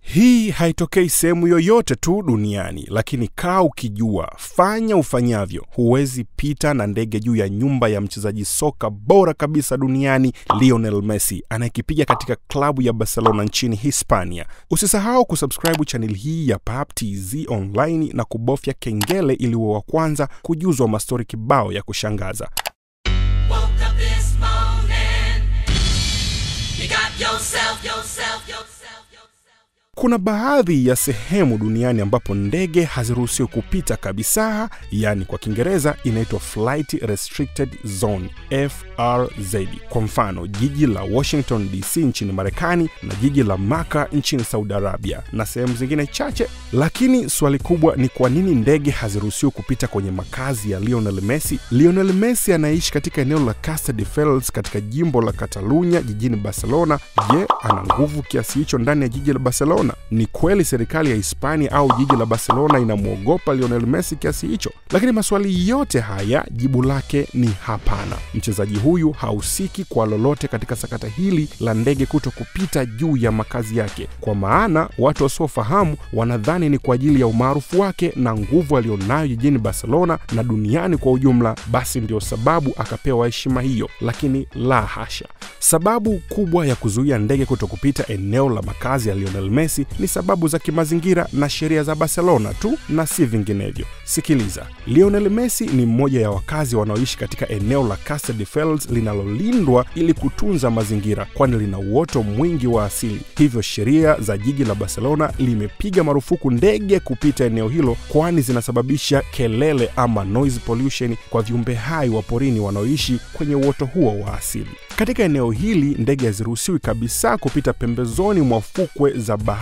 Hii haitokei sehemu yoyote tu duniani, lakini kaa ukijua, fanya ufanyavyo, huwezi pita na ndege juu ya nyumba ya mchezaji soka bora kabisa duniani Lionel Messi anayekipiga katika klabu ya Barcelona nchini Hispania. Usisahau kusubscribe chaneli hii ya Pap TZ online na kubofya kengele ili wa kwanza kujuzwa mastori kibao ya kushangaza. Yourself, yourself, yourself. Kuna baadhi ya sehemu duniani ambapo ndege haziruhusiwi kupita kabisa, yaani kwa Kiingereza inaitwa Flight Restricted Zone FRZ. Kwa mfano, jiji la Washington DC nchini Marekani na jiji la Maka nchini Saudi Arabia na sehemu zingine chache. Lakini swali kubwa ni kwa nini ndege haziruhusiwi kupita kwenye makazi ya Lionel Messi? Lionel Messi anaishi katika eneo la Castelldefels katika jimbo la Catalunya jijini Barcelona. Je, ana nguvu kiasi hicho ndani ya jiji la Barcelona? Ni kweli serikali ya Hispania au jiji la Barcelona inamwogopa Lionel Messi kiasi hicho? Lakini maswali yote haya jibu lake ni hapana. Mchezaji huyu hahusiki kwa lolote katika sakata hili la ndege kuto kupita juu ya makazi yake, kwa maana watu wasiofahamu wanadhani ni kwa ajili ya umaarufu wake na nguvu aliyonayo jijini Barcelona na duniani kwa ujumla, basi ndio sababu akapewa heshima hiyo, lakini la hasha. Sababu kubwa ya kuzuia ndege kuto kupita eneo la makazi ya Lionel Messi ni sababu za kimazingira na sheria za Barcelona tu na si vinginevyo. Sikiliza, Lionel Messi ni mmoja ya wakazi wanaoishi katika eneo la Castelldefels linalolindwa ili kutunza mazingira, kwani lina uoto mwingi wa asili. Hivyo sheria za jiji la Barcelona limepiga marufuku ndege kupita eneo hilo, kwani zinasababisha kelele ama noise pollution kwa viumbe hai wa porini wanaoishi kwenye uoto huo wa asili. Katika eneo hili ndege haziruhusiwi kabisa kupita pembezoni mwa fukwe za bahari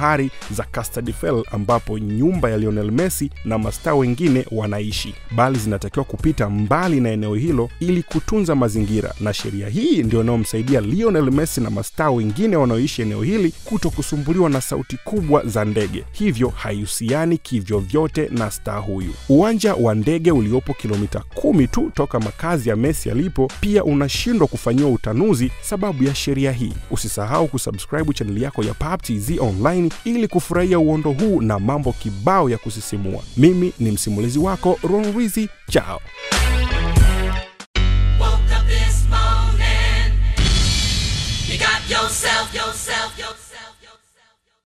za Castelldefels ambapo nyumba ya Lionel Messi na mastaa wengine wanaishi, bali zinatakiwa kupita mbali na eneo hilo ili kutunza mazingira, na sheria hii ndio inayomsaidia Lionel Messi na mastaa wengine wanaoishi eneo hili kuto kusumbuliwa na sauti kubwa za ndege, hivyo haihusiani kivyovyote na staa huyu. Uwanja wa ndege uliopo kilomita kumi tu toka makazi ya Messi alipo pia unashindwa kufanyiwa utanuzi sababu ya sheria hii. Usisahau kusubscribe chaneli yako ya Pap TZ online ili kufurahia uondo huu na mambo kibao ya kusisimua. Mimi ni msimulizi wako Ron Rizi, chao.